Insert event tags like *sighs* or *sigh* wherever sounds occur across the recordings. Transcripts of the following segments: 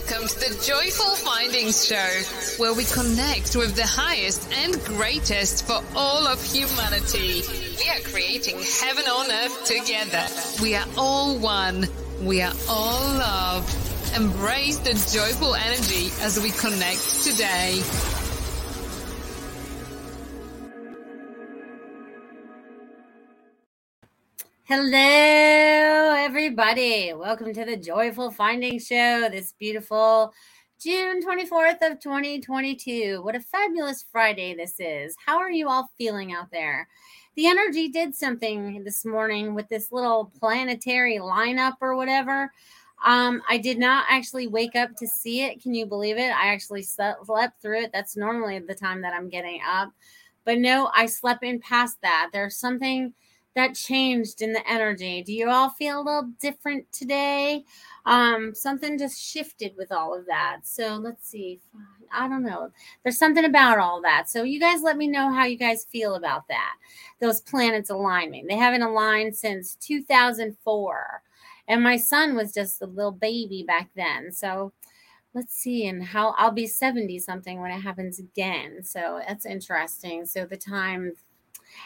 Welcome to the Joyful Findings Show, where we connect with the highest and greatest for all of humanity. We are creating heaven on earth together. We are all one. We are all love. Embrace the joyful energy as we connect today. Hello, everybody. Welcome to the Joyful Finding Show this beautiful June 24th of 2022. What a fabulous Friday this is. How are you all feeling out there? The energy did something this morning with this little planetary lineup or whatever. Um, I did not actually wake up to see it. Can you believe it? I actually slept, through it. That's normally the time that I'm getting up. But no, I slept in past that. There's something that changed in the energy. Do you all feel a little different today? Um, something just shifted with all of that. So let's see. I don't know. There's something about all that. So you guys let me know how you guys feel about that. Those planets aligning. They haven't aligned since 2004. And my son was just a little baby back then. So let's see and how I'll be 70 something when it happens again. So that's interesting. So the time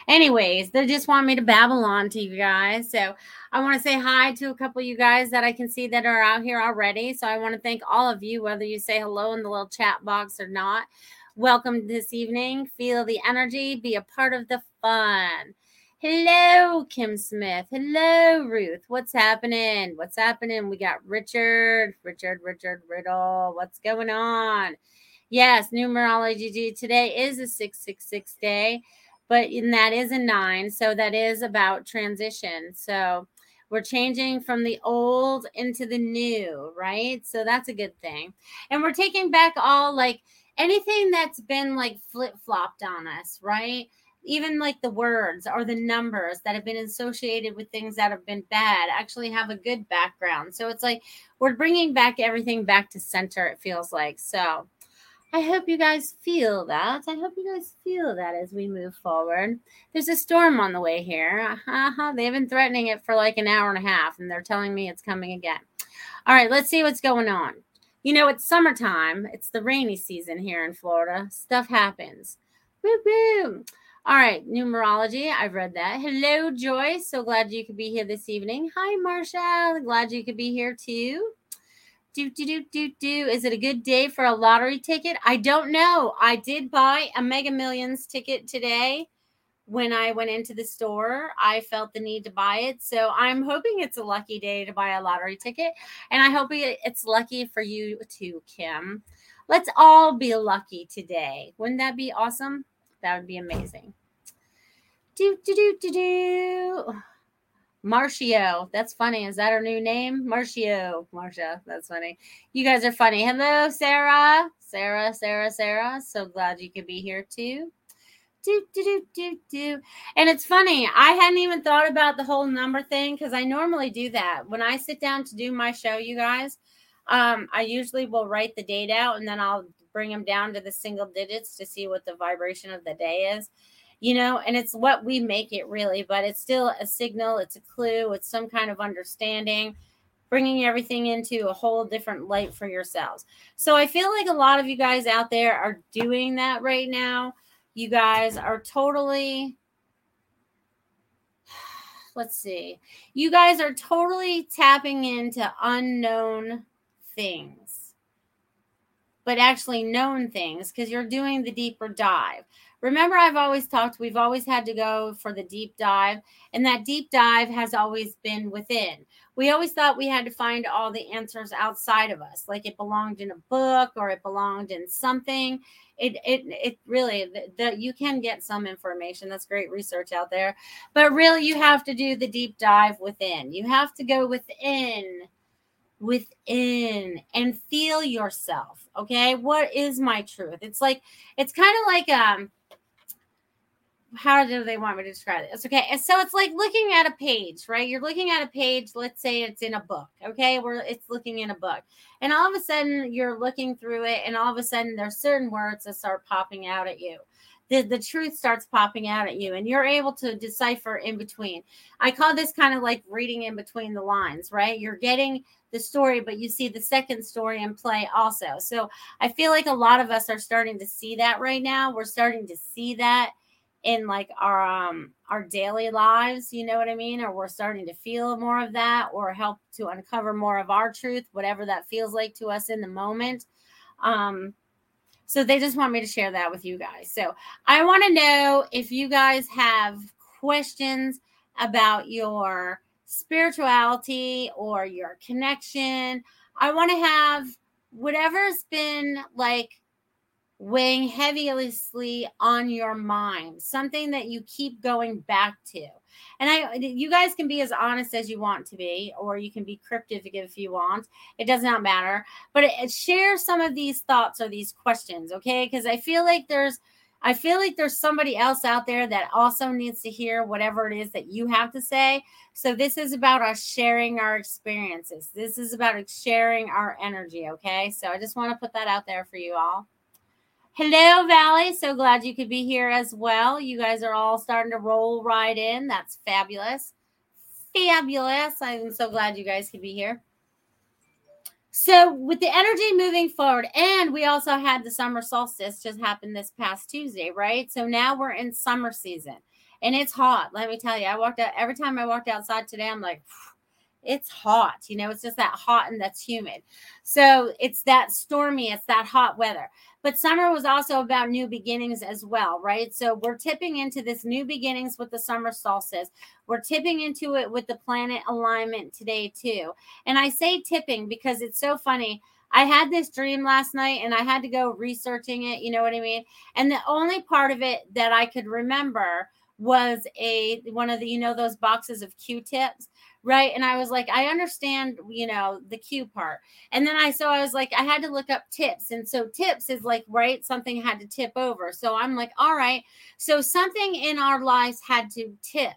anyways, they just want me to babble on to you guys. So I want to say hi to a couple of you guys that I can see that are out here already. So I want to thank all of you, whether you say hello in the little chat box or not. Welcome this evening. Feel the energy, be a part of the fun. Hello, Kim Smith. Hello, Ruth. What's happening? What's happening? We got Richard, Richard, Richard Riddle. What's going on? Yes, numerology today is a 666 day but and that is a nine so that is about transition. So we're changing from the old into the new right? So that's a good thing. And we're taking back all like anything that's been like flip-flopped on us right? Even like the words or the numbers that have been associated with things that have been bad actually have a good background. So it's like we're bringing back everything back to center it feels like. So I hope you guys feel that. I hope you guys feel that as we move forward. There's a storm on the way here. Uh-huh. They've been threatening it for like an hour and a half, and they're telling me it's coming again. All right, let's see what's going on. You know, it's summertime. It's the rainy season here in Florida. Stuff happens. Woo woo. All right, numerology. I've read that. Hello, Joyce. So glad you could be here this evening. Hi, Marsha. Glad you could be here too. Do, do, do, do, do. Is it a good day for a lottery ticket? I don't know. I did buy a Mega Millions ticket today when I went into the store. I felt the need to buy it. So I'm hoping it's a lucky day to buy a lottery ticket. And I hope it's lucky for you too, Kim. Let's all be lucky today. Wouldn't that be awesome? That would be amazing. Do, do, do, do, do. Marcio. That's funny. Is that her new name? Marcio. Marcia. That's funny. You guys are funny. Hello, Sarah. Sarah, Sarah, Sarah. So glad you could be here too. Do, do, do, do, do. And it's funny. I hadn't even thought about the whole number thing because I normally do that. When I sit down to do my show, you guys, um, I usually will write the date out and then I'll bring them down to the single digits to see what the vibration of the day is you know, and it's what we make it really, but it's still a signal, it's a clue, it's some kind of understanding, bringing everything into a whole different light for yourselves. So I feel like a lot of you guys out there are doing that right now. You guys are totally *sighs* let's see. You guys are totally tapping into unknown things, but actually known things because you're doing the deeper dive. Remember, I've always talked, we've always had to go for the deep dive, and that deep dive has always been within. We always thought we had to find all the answers outside of us, like it belonged in a book or it belonged in something. It it it really that you can get some information. That's great research out there, but really you have to do the deep dive within. You have to go within within and feel yourself okay what is my truth it's like it's kind of like um how do they want me to describe this? Okay, so it's like looking at a page, right? You're looking at a page. Let's say it's in a book. Okay, where it's looking in a book, and all of a sudden you're looking through it, and all of a sudden there's certain words that start popping out at you. The, the truth starts popping out at you and you're able to decipher in between. I call this kind of like reading in between the lines, right? You're getting the story, but you see the second story in play also. So I feel like a lot of us are starting to see that right now. We're starting to see that in like our um our daily lives you know what i mean? Or we're starting to feel more of that or help to uncover more of our truth whatever that feels like to us in the moment. Um so they just want me to share that with you guys. So i want to know if you guys have questions about your spirituality or your connection. I want to have whatever's been like weighing heavily on your mind, something that you keep going back to. And I you guys can be as honest as you want to be, or you can be cryptic if you want. It does not matter. But it, share some of these thoughts or these questions, okay? Because I feel like there's I feel like there's somebody else out there that also needs to hear whatever it is that you have to say. So this is about us sharing our experiences. This is about sharing our energy, okay? So I just want to put that out there for you all. Hello, Valley. So glad you could be here as well. You guys are all starting to roll right in. That's fabulous. Fabulous. I'm so glad you guys could be here. So, with the energy moving forward, and we also had the summer solstice just happened this past Tuesday, right? So now we're in summer season and it's hot. Let me tell you, I walked out every time I walked outside today, I'm like, it's hot. You know, it's just that hot and that's humid. So it's that stormy, it's that hot weather. But summer was also about new beginnings as well, right? So we're tipping into this new beginnings with the summer solstice. We're tipping into it with the planet alignment today, too. And I say tipping because it's so funny. I had this dream last night and I had to go researching it, you know what I mean? And the only part of it that I could remember was a one of the you know those boxes of Q-tips right? And i was like i understand you know the q part. And then i so i was like i had to look up tips. And so tips is like right something had to tip over. So i'm like all right. So something in our lives had to tip.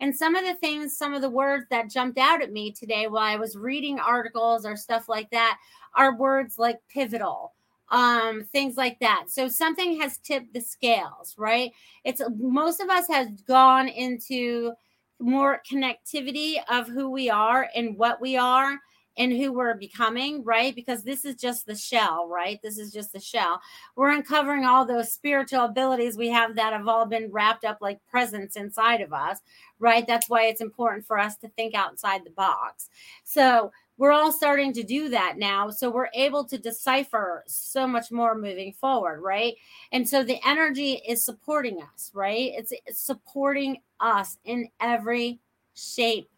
And some of the things some of the words that jumped out at me today while i was reading articles or stuff like that are words like pivotal um things like that so something has tipped the scales right it's most of us has gone into more connectivity of who we are and what we are and who we're becoming, right? Because this is just the shell, right? This is just the shell. We're uncovering all those spiritual abilities we have that have all been wrapped up like presents inside of us, right? That's why it's important for us to think outside the box. So, we're all starting to do that now. So we're able to decipher so much more moving forward, right? And so the energy is supporting us, right? It's, it's supporting us in every shape,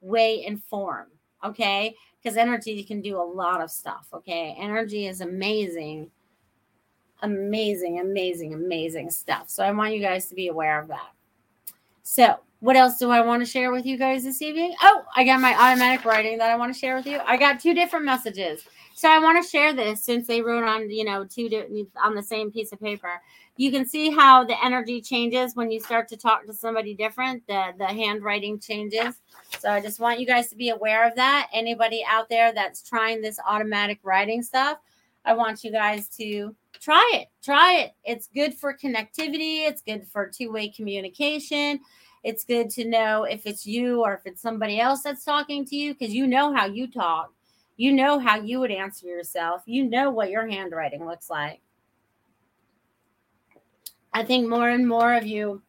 way, and form, okay? Because energy can do a lot of stuff, okay? Energy is amazing, amazing, amazing, amazing stuff. So I want you guys to be aware of that. So what else do I want to share with you guys this evening? Oh, I got my automatic writing that I want to share with you. I got two different messages. So I want to share this since they wrote on, you know, two on the same piece of paper. You can see how the energy changes when you start to talk to somebody different. The the handwriting changes. So I just want you guys to be aware of that. Anybody out there that's trying this automatic writing stuff, I want you guys to try it. Try it. It's good for connectivity. It's good for two-way communication it's good to know if it's you or if it's somebody else that's talking to you because you know how you talk. You know how you would answer yourself. You know what your handwriting looks like. I think more and more of you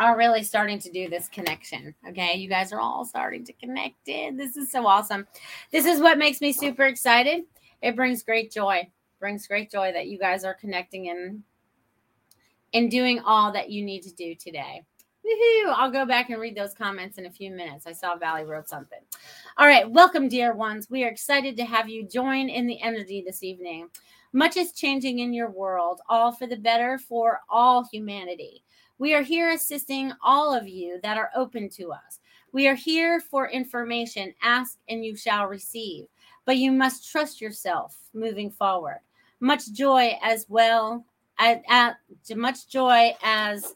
are really starting to do this connection. Okay. You guys are all starting to connect in. This is so awesome. This is what makes me super excited. It brings great joy. Brings great joy that you guys are connecting and and doing all that you need to do today. Woohoo! I'll go back and read those comments in a few minutes. I saw Valley wrote something. All right, welcome, dear ones. We are excited to have you join in the energy this evening. Much is changing in your world, all for the better for all humanity. We are here assisting all of you that are open to us. We are here for information. Ask and you shall receive. But you must trust yourself moving forward. Much joy as well, at, at much joy as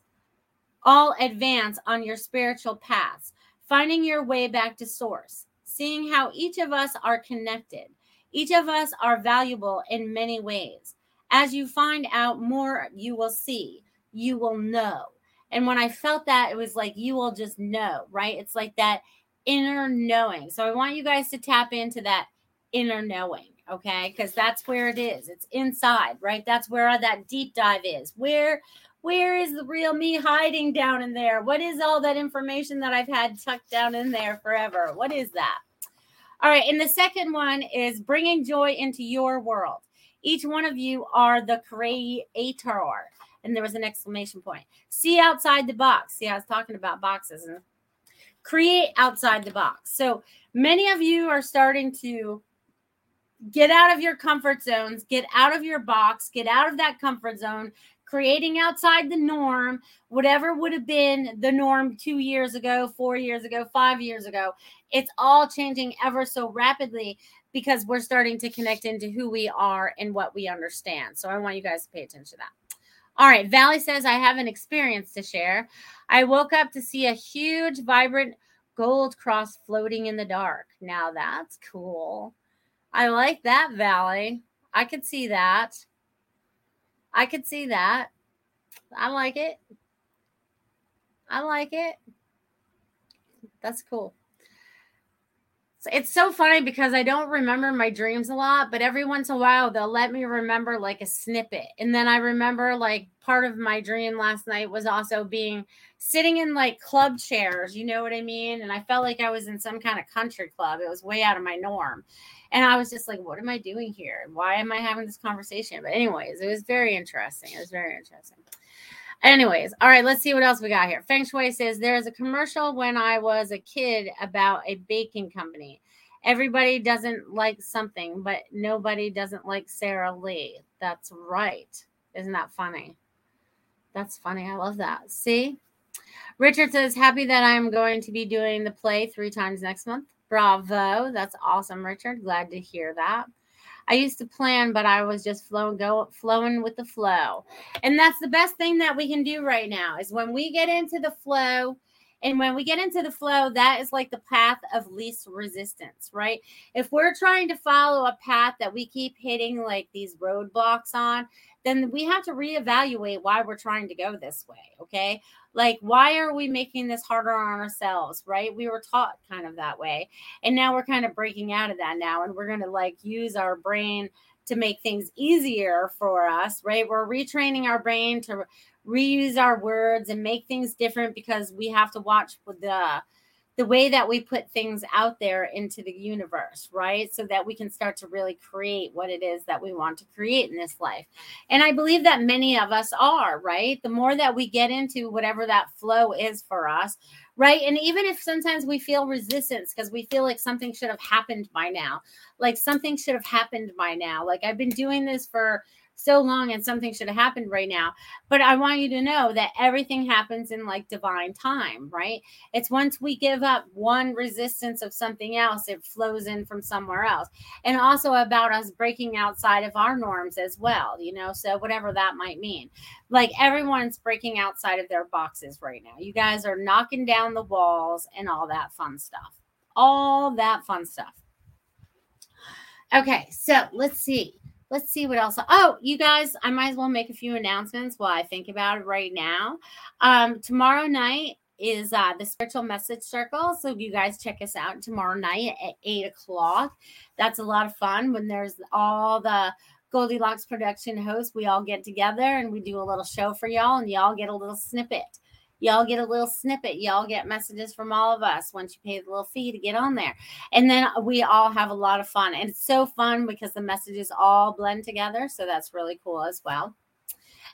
all advance on your spiritual paths, finding your way back to source, seeing how each of us are connected. Each of us are valuable in many ways. As you find out more, you will see, you will know. And when I felt that, it was like, you will just know, right? It's like that inner knowing. So I want you guys to tap into that inner knowing, okay? Because that's where it is. It's inside, right? That's where that deep dive is. Where where is the real me hiding down in there? What is all that information that I've had tucked down in there forever? What is that? All right. And the second one is bringing joy into your world. Each one of you are the creator. And there was an exclamation point. See outside the box. See, I was talking about boxes and create outside the box. So many of you are starting to get out of your comfort zones, get out of your box, get out of that comfort zone, creating outside the norm, whatever would have been the norm two years ago, four years ago, five years ago. It's all changing ever so rapidly because we're starting to connect into who we are and what we understand. So I want you guys to pay attention to that. All right, Valley says, I have an experience to share. I woke up to see a huge, vibrant gold cross floating in the dark. Now that's cool. I like that, Valley. I could see that. I could see that. I like it. I like it. That's cool. It's so funny because I don't remember my dreams a lot, but every once in a while they'll let me remember like a snippet. And then I remember like part of my dream last night was also being sitting in like club chairs, you know what I mean? And I felt like I was in some kind of country club. It was way out of my norm. And I was just like, what am I doing here? Why am I having this conversation? But, anyways, it was very interesting. It was very interesting. Anyways, all right, let's see what else we got here. Feng Shui says there is a commercial when I was a kid about a baking company. Everybody doesn't like something, but nobody doesn't like Sara Lee. That's right. Isn't that funny? That's funny. I love that. See? Richard says, happy that I'm going to be doing the play three times next month. Bravo. That's awesome, Richard. Glad to hear that. I used to plan, but I was just flowing, go flowing with the flow. And that's the best thing that we can do right now is when we get into the flow. And when we get into the flow, that is like the path of least resistance, right? If we're trying to follow a path that we keep hitting like these roadblocks on, then we have to reevaluate why we're trying to go this way. Okay. Like, why are we making this harder on ourselves? Right. We were taught kind of that way. And now we're kind of breaking out of that now. And we're going to like use our brain to make things easier for us. Right. We're retraining our brain to reuse our words and make things different because we have to watch the the way that we put things out there into the universe, right? So that we can start to really create what it is that we want to create in this life. And I believe that many of us are, right? The more that we get into whatever that flow is for us, right? And even if sometimes we feel resistance because we feel like something should have happened by now, like something should have happened by now. Like I've been doing this for so long and something should have happened right now. But I want you to know that everything happens in like divine time, right? It's once we give up one resistance of something else, it flows in from somewhere else. And also about us breaking outside of our norms as well, you know, so whatever that might mean. Like everyone's breaking outside of their boxes right now. You guys are knocking down the walls and all that fun stuff. All that fun stuff. Okay, so let's see let's see what else. Oh, you guys, I might as well make a few announcements while I think about it right now. Um, tomorrow night is uh, the spiritual message circle. So you guys check us out tomorrow night at eight o'clock. That's a lot of fun when there's all the Goldilocks production hosts. We all get together and we do a little show for y'all, and y'all get a little snippet y'all get a little snippet. Y'all get messages from all of us once you pay the little fee to get on there. And then we all have a lot of fun. And it's so fun because the messages all blend together. So that's really cool as well.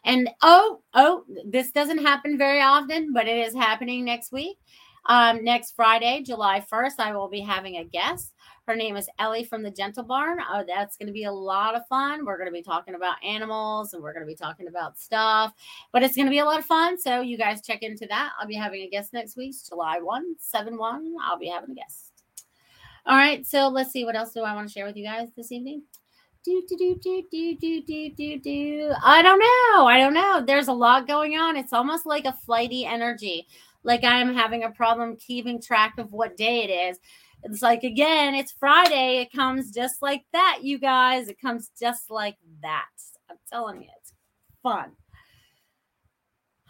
And oh, oh, this doesn't happen very often, but it is happening next week. Um, next Friday, July 1st, I will be having a guest. Her name is Ellie from the Gentle Barn. Oh, that's going to be a lot of fun. We're going to be talking about animals and we're going to be talking about stuff, but it's going to be a lot of fun. So you guys check into that. I'll be having a guest next week, July 1, 7 1. I'll be having a guest. All right. So let's see. What else do I want to share with you guys this evening? Do, do, do, do, do, do, do, do, do. I don't know. I don't know. There's a lot going on. It's almost like a flighty energy. Like I'm having a problem keeping track of what day it is. It's like, again, it's Friday. It comes just like that, you guys. It comes just like that. I'm telling you, it's fun.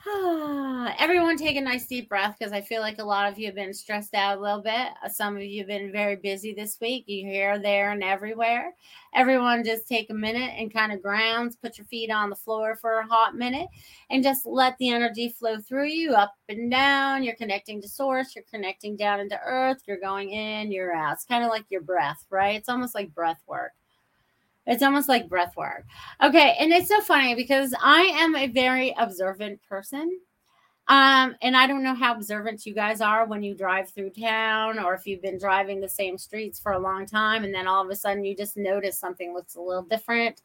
*sighs* Everyone take a nice deep breath because I feel like a lot of you have been stressed out a little bit. Some of you have been very busy this week. You here, there, and everywhere. Everyone just take a minute and kind of grounds, put your feet on the floor for a hot minute, and just let the energy flow through you up and down. You're connecting to source, you're connecting down into earth, you're going in, you're out. It's kind of like your breath, right? It's almost like breath work. It's almost like breath work. Okay. And it's so funny because I am a very observant person. Um, and I don't know how observant you guys are when you drive through town or if you've been driving the same streets for a long time and then all of a sudden you just notice something looks a little different.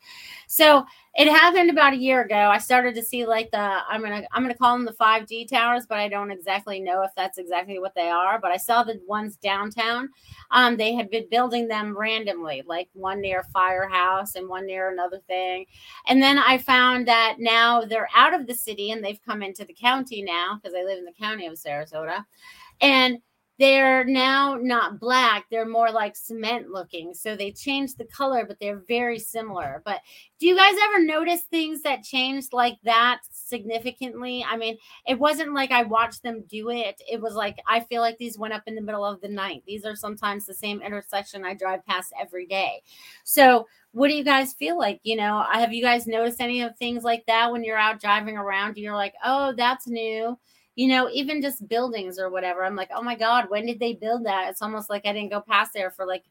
So it happened about a year ago. I started to see like the I'm gonna I'm gonna call them the 5G towers, but I don't exactly know if that's exactly what they are. But I saw the ones downtown. Um, they had been building them randomly, like one near Firehouse and one near another thing. And then I found that now they're out of the city and they've come into the county now because I live in the county of Sarasota. And they're now not black they're more like cement looking. So they changed the color but they're very similar. But do you guys ever notice things that changed like that significantly? I mean it wasn't like i watched them do it. It was like i feel like these went up in the middle of the night. These are sometimes the same intersection i drive past every day. So what do you guys feel like? You know have you guys noticed any of things like that when you're out driving around you're like oh that's new you know, even just buildings or whatever. I'm like, oh my God, when did they build that? It's almost like I didn't go past there for like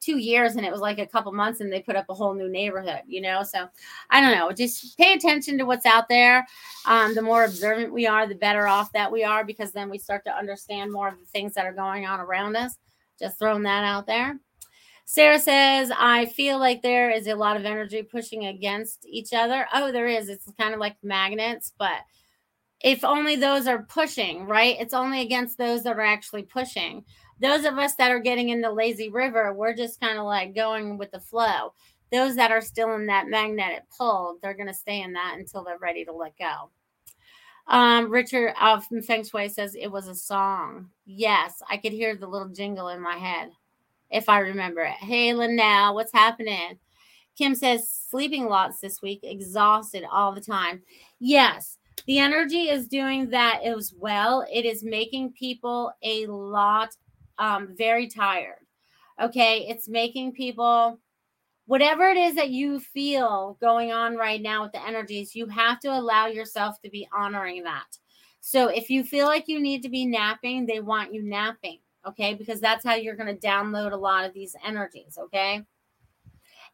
two years and it was like a couple months and they put up a whole new neighborhood, you know? So I don't know. Just pay attention to what's out there. Um, the more observant we are, the better off that we are because then we start to understand more of the things that are going on around us. Just throwing that out there. Sarah says, I feel like there is a lot of energy pushing against each other. Oh, there is. It's kind of like magnets, but if only those are pushing, right? It's only against those that are actually pushing. Those of us that are getting in the lazy river, we're just kind of like going with the flow. Those that are still in that magnetic pull, they're going to stay in that until they're ready to let go. Um, Richard of Feng Shui says it was a song. Yes, I could hear the little jingle in my head if I remember it. Hey, Linnell, what's happening? Kim says sleeping lots this week, exhausted all the time. Yes, the energy is doing that as well. It is making people a lot um, very tired. Okay. It's making people, whatever it is that you feel going on right now with the energies, you have to allow yourself to be honoring that. So if you feel like you need to be napping, they want you napping. Okay. Because that's how you're going to download a lot of these energies. Okay.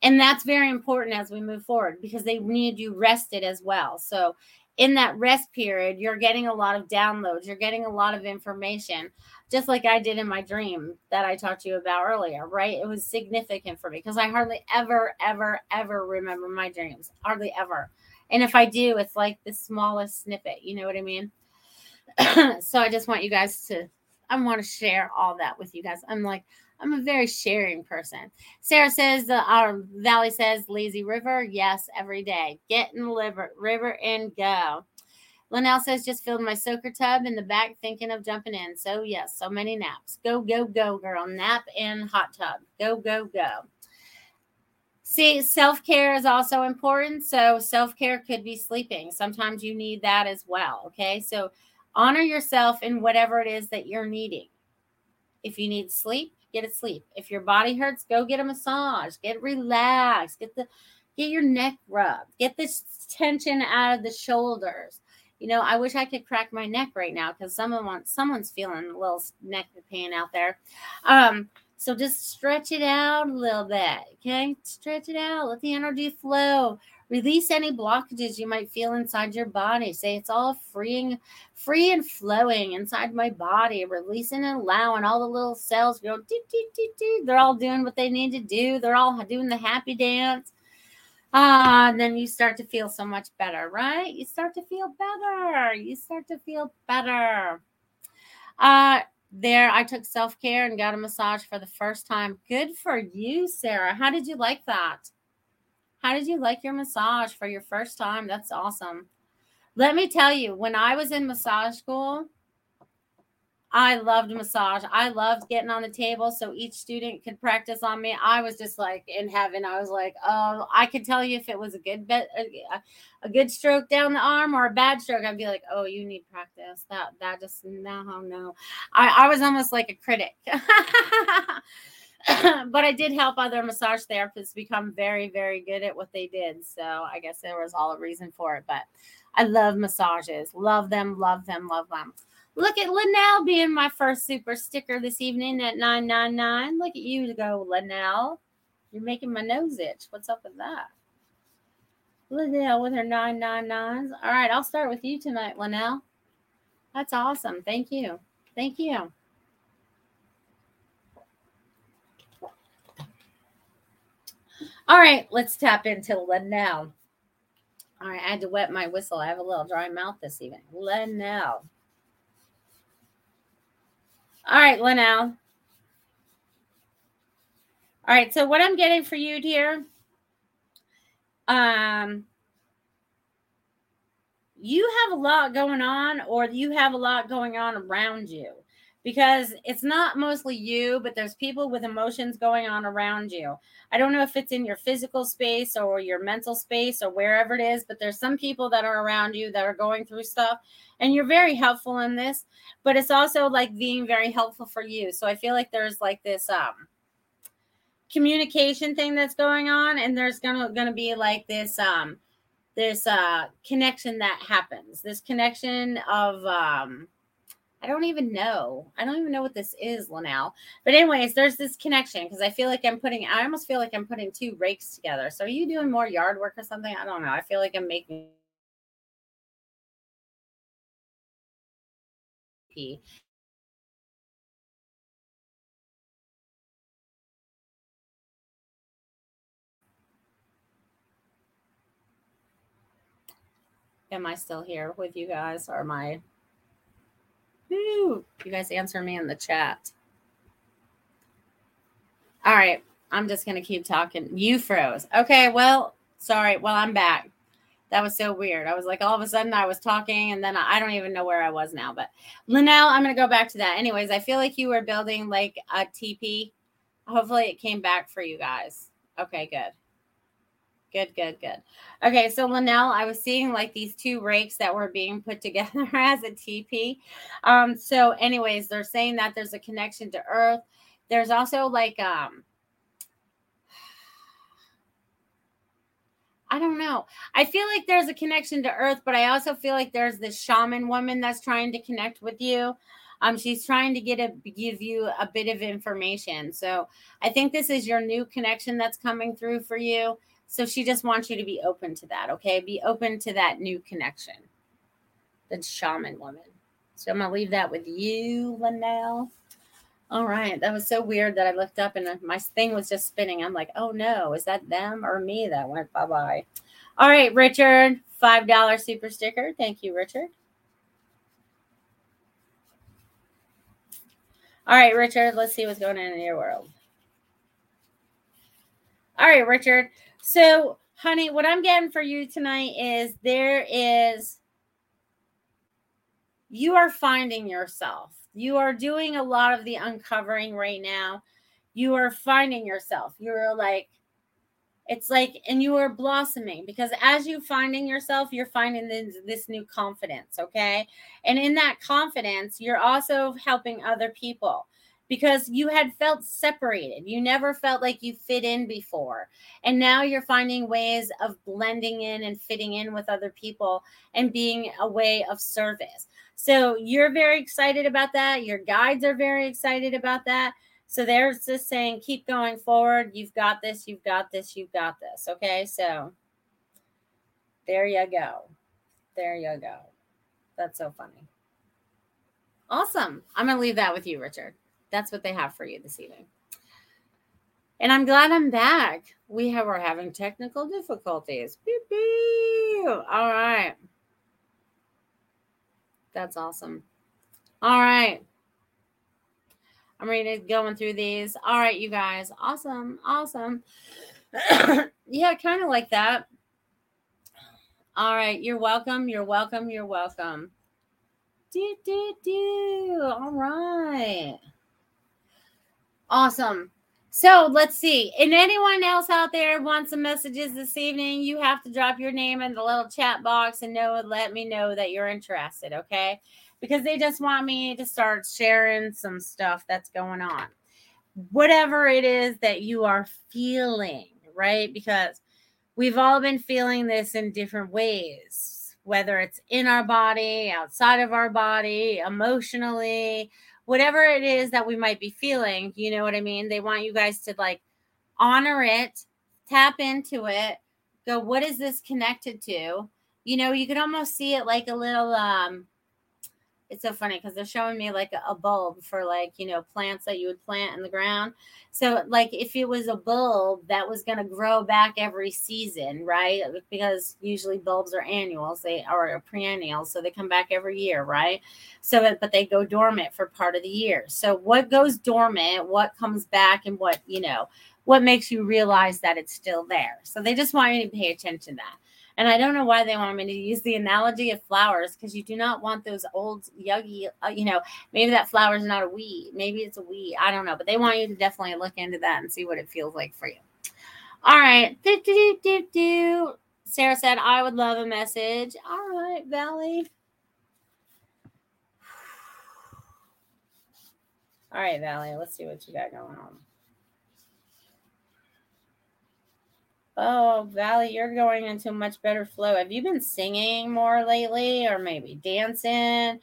And that's very important as we move forward because they need you rested as well. So in that rest period, you're getting a lot of downloads, you're getting a lot of information, just like I did in my dream that I talked to you about earlier, right? It was significant for me because I hardly ever, ever, ever remember my dreams, hardly ever. And if I do, it's like the smallest snippet, you know what I mean? *clears throat* so I just want you guys to, I want to share all that with you guys. I'm like, I'm a very sharing person. Sarah says the our Valley says lazy river. Yes, every day. Get in the river, river and go. Linnell says just filled my soaker tub in the back, thinking of jumping in. So yes, so many naps. Go go go, girl. Nap in hot tub. Go go go. See, self care is also important. So self care could be sleeping. Sometimes you need that as well. Okay, so honor yourself in whatever it is that you're needing. If you need sleep, get it sleep. If your body hurts, go get a massage, get relaxed, get the get your neck rubbed, get this tension out of the shoulders. You know, I wish I could crack my neck right now because someone wants someone's feeling a little neck pain out there. Um, so just stretch it out a little bit. Okay, stretch it out. Let the energy flow. Release any blockages you might feel inside your body. Say it's all freeing, free and flowing inside my body, releasing and allowing all the little cells go. They're all doing what they need to do. They're all doing the happy dance. Ah, and then you start to feel so much better, right? You start to feel better. You start to feel better. Uh, there, I took self care and got a massage for the first time. Good for you, Sarah. How did you like that? How did you like your massage for your first time? That's awesome. Let me tell you, when I was in massage school, I loved massage. I loved getting on the table so each student could practice on me. I was just like in heaven. I was like, oh, I could tell you if it was a good bit, a, a good stroke down the arm or a bad stroke. I'd be like, oh, you need practice. That that just no, no. I I was almost like a critic. *laughs* *coughs* but I did help other massage therapists become very, very good at what they did. So I guess there was all a reason for it. But I love massages. Love them, love them, love them. Look at Linnell being my first super sticker this evening at 999. Look at you to go, Linnell. You're making my nose itch. What's up with that? Linnell with her 999s. All right, I'll start with you tonight, Linnell. That's awesome. Thank you. Thank you. All right, let's tap into Linnell. All right, I had to wet my whistle. I have a little dry mouth this evening. Linnell. All right, Linnell. All right, so what I'm getting for you, dear, um, you have a lot going on, or you have a lot going on around you because it's not mostly you, but there's people with emotions going on around you. I don't know if it's in your physical space or your mental space or wherever it is, but there's some people that are around you that are going through stuff and you're very helpful in this, but it's also like being very helpful for you. So I feel like there's like this um communication thing that's going on and there's gonna gonna be like this um this uh connection that happens. This connection of um I don't even know. I don't even know what this is, Linnell. But anyways, there's this connection because I feel like I'm putting. I almost feel like I'm putting two rakes together. So are you doing more yard work or something? I don't know. I feel like I'm making. Am I still here with you guys or am I you guys answer me in the chat. All right. I'm just going to keep talking. You froze. Okay. Well, sorry. Well, I'm back. That was so weird. I was like, all of a sudden I was talking and then I don't even know where I was now. But Linnell, I'm going to go back to that. Anyways, I feel like you were building like a TP. Hopefully it came back for you guys. Okay, good. Good, good, good. Okay, so Linnell, I was seeing like these two rakes that were being put *laughs* together as a TP. Um, so, anyways, they're saying that there's a connection to Earth. There's also like um I don't know. I feel like there's a connection to Earth, but I also feel like there's this shaman woman that's trying to connect with you. Um, she's trying to get a give you a bit of information. So I think this is your new connection that's coming through for you. So she just wants you to be open to that. Okay. Be open to that new connection. the shaman woman. So I'm gonna leave that with you, Linnell. All right, that was so weird that I looked up and my thing was just spinning. I'm like, oh no, is that them or me that went bye bye? All right, Richard, five dollar super sticker. Thank you, Richard. All right, Richard, let's see what's going on in your world. All right, Richard. So, honey, what I'm getting for you tonight is there is you are finding yourself. You are doing a lot of the uncovering right now. You are finding yourself. You're like, it's like, and you are blossoming because as you finding yourself, you're finding this, this new confidence. Okay. And in that confidence, you're also helping other people because you had felt separated. You never felt like you fit in before. And now you're finding ways of blending in and fitting in with other people and being a way of service. So you're very excited about that. Your guides are very excited about that. So they're just saying, keep going forward. You've got this. You've got this. You've got this. Okay. So there you go. There you go. That's so funny. Awesome. I'm going to leave that with you, Richard that's what they have for you this evening. And I'm glad I'm back. We have we're having technical difficulties. Beep, beep. All right. That's awesome. All right. I'm ready to going through these. All right, you guys. Awesome. Awesome. *coughs* yeah, kind of like that. All right. You're welcome. You're welcome. You're welcome. Do, do, do. All right. Awesome. So let's see. And anyone else out there wants some messages this evening, you have to drop your name in the little chat box and know let me know that you're interested, okay? Because they just want me to start sharing some stuff that's going on. Whatever it is that you are feeling, right? Because we've all been feeling this in different ways, whether it's in our body, outside of our body, emotionally, whatever it is that we might be feeling, you know what I mean? They want you guys to like honor it, tap into it, go, what is this connected to? You know, you could almost see it like a little um it's so funny because they're showing me like a, bulb for like you know plants that you would plant in the ground. So like if it was a bulb that was going to grow back every season right? Because usually bulbs are annuals they are perennials so they come back every year right? So but they go dormant for part of the year. So what goes dormant what comes back and what you know what makes you realize that it's still there? So they just want you to pay attention to that and I don't know why they want me to use the analogy of flowers because you do not want those old yuggy, uh, you know, maybe that flower is not a weed. Maybe it's a weed. I don't know. But they want you to definitely look into that and see what it feels like for you. All right. Do, do, do, do, Sarah said, I would love a message. All right, Valley. All right, Valley. Let's see what you got going on. Oh, Valley, you're going into much better flow. Have you been singing more lately or maybe dancing?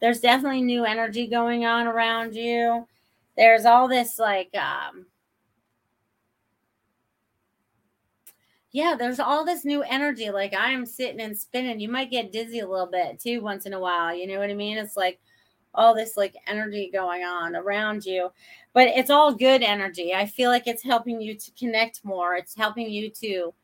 There's definitely new energy going on around you. There's all this like um Yeah, there's all this new energy like I am sitting and spinning. You might get dizzy a little bit too once in a while, you know what I mean? It's like all this like energy going on around you but it's all good energy. I feel like it's helping you to connect more. It's helping you to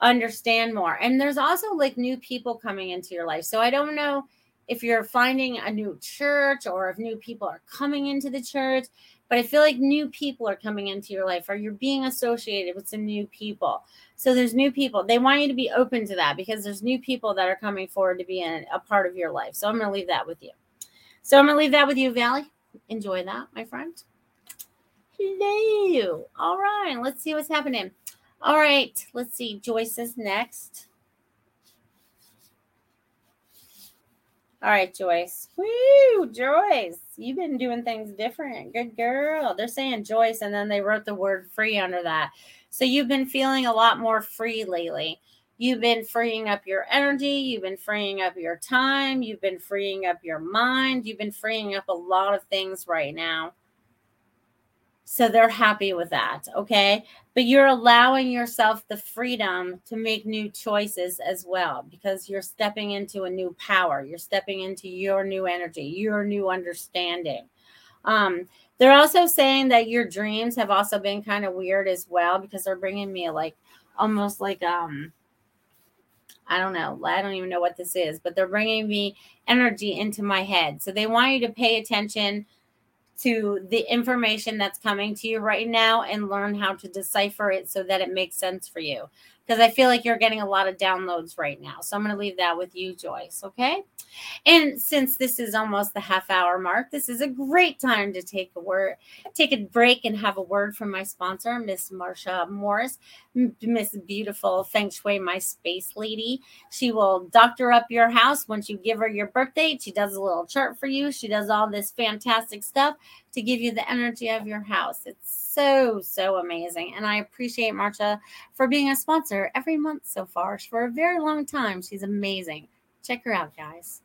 understand more. And there's also like new people coming into your life. So I don't know if you're finding a new church or if new people are coming into the church, but I feel like new people are coming into your life or you're being associated with some new people. So there's new people. They want you to be open to that because there's new people that are coming forward to be in a part of your life. So I'm going to leave that with you. So I'm going to leave that with you, Valley enjoy that, my friend. Hello. All right, let's see what's happening. All right, let's see. Joyce is next. All right, Joyce. Woo, Joyce. You've been doing things different. Good girl. They're saying Joyce, and then they wrote the word free under that. So you've been feeling a lot more free lately. You've been freeing up your energy. You've been freeing up your time. You've been freeing up your mind. You've been freeing up a lot of things right now. So they're happy with that. Okay. But you're allowing yourself the freedom to make new choices as well because you're stepping into a new power. You're stepping into your new energy, your new understanding. Um, they're also saying that your dreams have also been kind of weird as well because they're bringing me like almost like um I don't know. I don't even know what this is, but they're bringing me energy into my head. So they want you to pay attention to the information that's coming to you right now and learn how to decipher it so that it makes sense for you. Because I feel like you're getting a lot of downloads right now. So I'm going to leave that with you, Joyce. Okay. And since this is almost the half hour mark, this is a great time to take a word, take a break and have a word from my sponsor, Miss Marsha Morris, Miss Beautiful Feng Shui, my space lady. She will doctor up your house once you give her your birthday. She does a little chart for you. She does all this fantastic stuff to give you the energy of your house. It's so, so amazing. And I appreciate Marcia for being a sponsor every month so far for a very long time. She's amazing. Check her out, guys.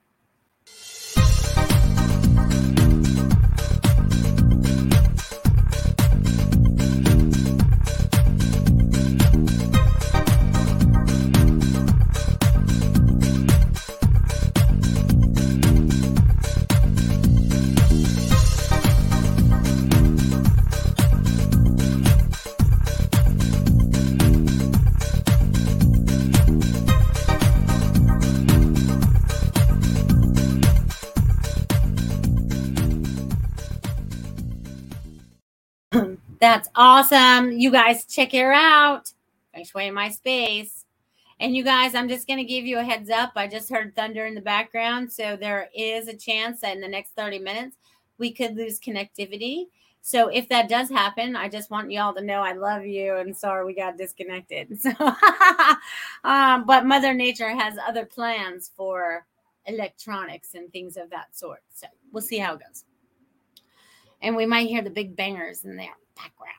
That's awesome. You guys check her out. Feng Shui in my space. And you guys, I'm just going to give you a heads up. I just heard thunder in the background. So there is a chance that in the next 30 minutes, we could lose connectivity. So if that does happen, I just want y'all to know I love you and sorry we got disconnected. *laughs* So, um, but Mother Nature has other plans for electronics and things of that sort. So we'll see how it goes. And we might hear the big bangers in there background.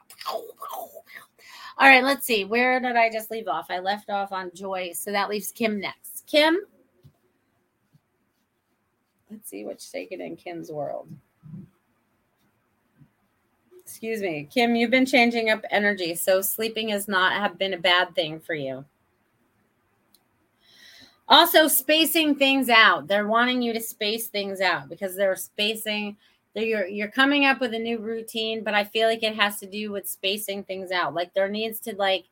All right, let's see. Where did I just leave off? I left off on Joy, so that leaves Kim next. Kim, let's see what's shaking in Kim's world. Excuse me, Kim. You've been changing up energy, so sleeping has not have been a bad thing for you. Also, spacing things out. They're wanting you to space things out because they're spacing you're you're coming up with a new routine but i feel like it has to do with spacing things out. Like there needs to like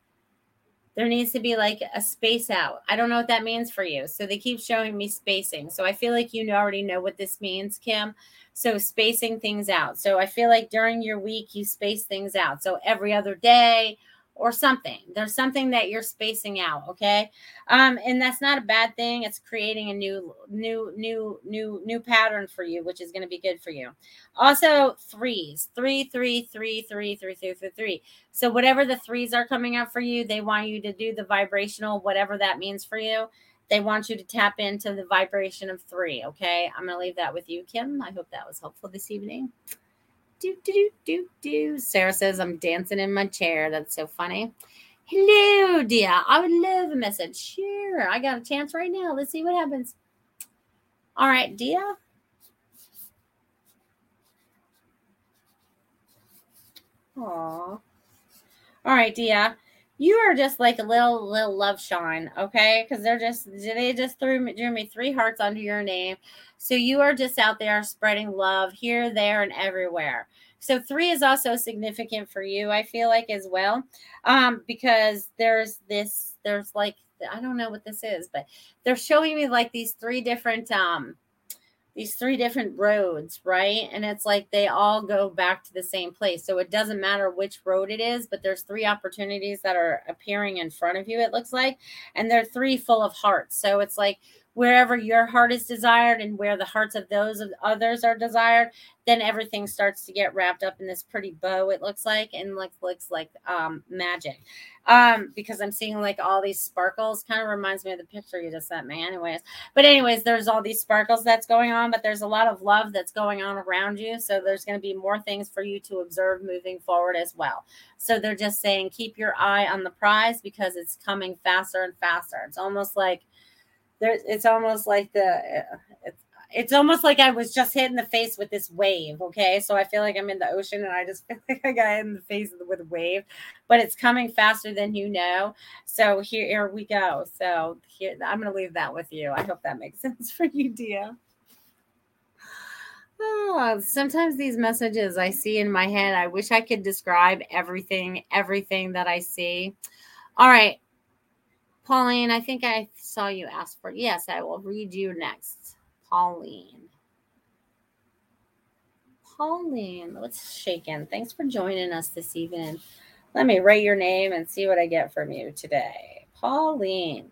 there needs to be like a space out. I don't know what that means for you. So they keep showing me spacing. So i feel like you already know what this means kim. So spacing things out. So i feel like during your week you space things out. So every other day or something. There's something that you're spacing out, okay? Um, and that's not a bad thing. It's creating a new, new, new, new, new pattern for you, which is going to be good for you. Also, threes, three, three, three, three, three, three, three, three. So whatever the threes are coming up for you, they want you to do the vibrational, whatever that means for you. They want you to tap into the vibration of three. Okay, I'm going to leave that with you, Kim. I hope that was helpful this evening do, do, do, do, do. Sarah says, I'm dancing in my chair. That's so funny. Hello, dear. I would love a message. Sure. I got a chance right now. Let's see what happens. All right, Dia. Aw. All right, Dia. You are just like a little little love shine, okay? Because they're just they just threw drew me three hearts under your name. So you are just out there spreading love here, there, and everywhere. So three is also significant for you, I feel like, as well, um, because there's this, there's like, I don't know what this is, but they're showing me like these three different, um, these three different roads, right? And it's like they all go back to the same place. So it doesn't matter which road it is, but there's three opportunities that are appearing in front of you, it looks like. And they're three full of hearts. So it's like wherever your heart is desired and where the hearts of those of others are desired then everything starts to get wrapped up in this pretty bow it looks like and looks looks like um, magic. Um, because i'm seeing like all these sparkles kind of reminds me of the picture you just sent me anyways. But anyways there's all these sparkles that's going on but there's a lot of love that's going on around you so there's going to be more things for you to observe moving forward as well. So they're just saying keep your eye on the prize because it's coming faster and faster. It's almost like there's it's almost like the it's it's almost like I was just hit in the face with this wave. Okay. So I feel like I'm in the ocean and I just *laughs* feel like I got in the face with a wave, but it's coming faster than you know. So here, here we go. So here, I'm going to leave that with you. I hope that makes *laughs* sense for you, Dia. Oh, sometimes these messages I see in my head, I wish I could describe everything, everything that I see. All right. Pauline, I think I saw you ask for. Yes, I will read you next. Pauline. Pauline, what's shaking? Thanks for joining us this evening. Let me write your name and see what I get from you today. Pauline.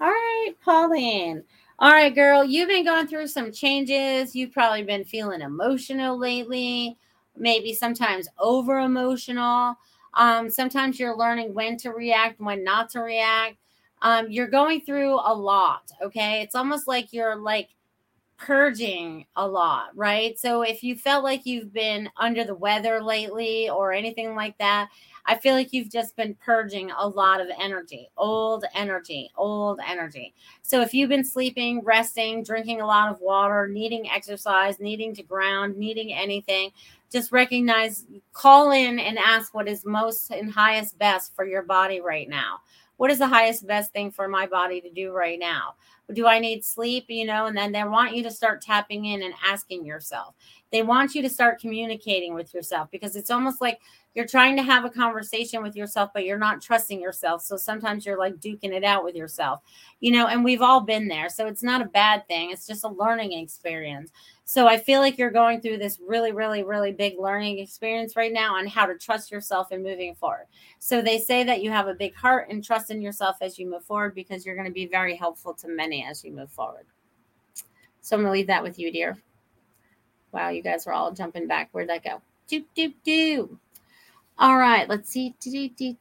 All right, Pauline. All right, girl, you've been going through some changes. You've probably been feeling emotional lately, maybe sometimes over emotional. Um, sometimes you're learning when to react, when not to react. Um, you're going through a lot. Okay. It's almost like you're like purging a lot, right? So if you felt like you've been under the weather lately or anything like that, I feel like you've just been purging a lot of energy, old energy, old energy. So if you've been sleeping, resting, drinking a lot of water, needing exercise, needing to ground, needing anything, just recognize, call in and ask what is most and highest best for your body right now. What is the highest best thing for my body to do right now? Do I need sleep? You know, and then they want you to start tapping in and asking yourself. They want you to start communicating with yourself because it's almost like you're trying to have a conversation with yourself, but you're not trusting yourself. So sometimes you're like duking it out with yourself, you know, and we've all been there. So it's not a bad thing. It's just a learning experience. So I feel like you're going through this really, really, really big learning experience right now on how to trust yourself and moving forward. So they say that you have a big heart and trust in yourself as you move forward because you're going to be very helpful to many as you move forward. So I'm going to leave that with you, dear. Wow, you guys are all jumping back. Where'd that go? Do, do, do. All right, let's see. Do, do,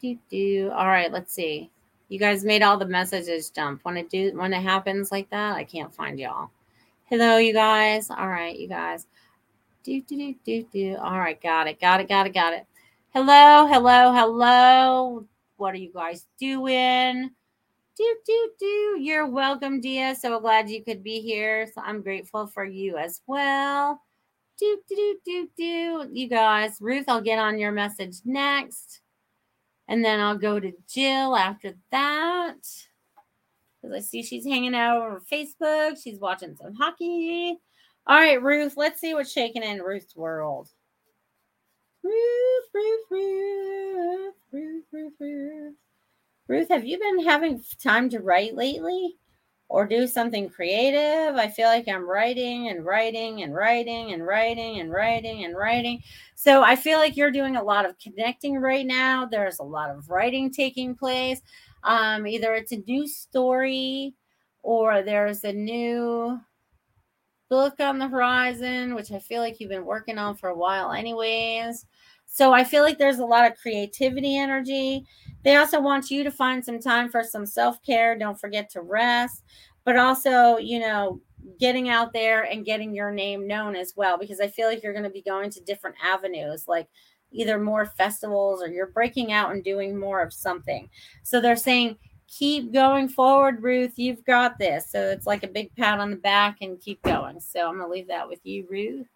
do, do. All right, let's see. You guys made all the messages jump. When it do when it happens like that, I can't find y'all. Hello, you guys. All right, you guys. Do, do, do, do, do. All right, got it, got it, got it, got it. Hello, hello, hello. What are you guys doing? Do, do, do. You're welcome, Dia. So glad you could be here. So I'm grateful for you as well. Do, do, do, do, do. You guys, Ruth, I'll get on your message next. And then I'll go to Jill after that. Because I see she's hanging out over Facebook. She's watching some hockey. All right, Ruth, let's see what's shaking in Ruth's world. Ruth, Ruth, Ruth, Ruth, Ruth, Ruth. Ruth, have you been having time to write lately? or do something creative. I feel like I'm writing and writing and writing and writing and writing and writing. So I feel like you're doing a lot of connecting right now. There's a lot of writing taking place. Um, either it's a new story or there's a new book on the horizon, which I feel like you've been working on for a while, anyways. So I feel like there's a lot of creativity energy. They also want you to find some time for some self care. Don't forget to rest, but also, you know, getting out there and getting your name known as well, because I feel like you're going to be going to different avenues, like either more festivals or you're breaking out and doing more of something. So they're saying, keep going forward, Ruth. You've got this. So it's like a big pat on the back and keep going. So I'm going to leave that with you, Ruth.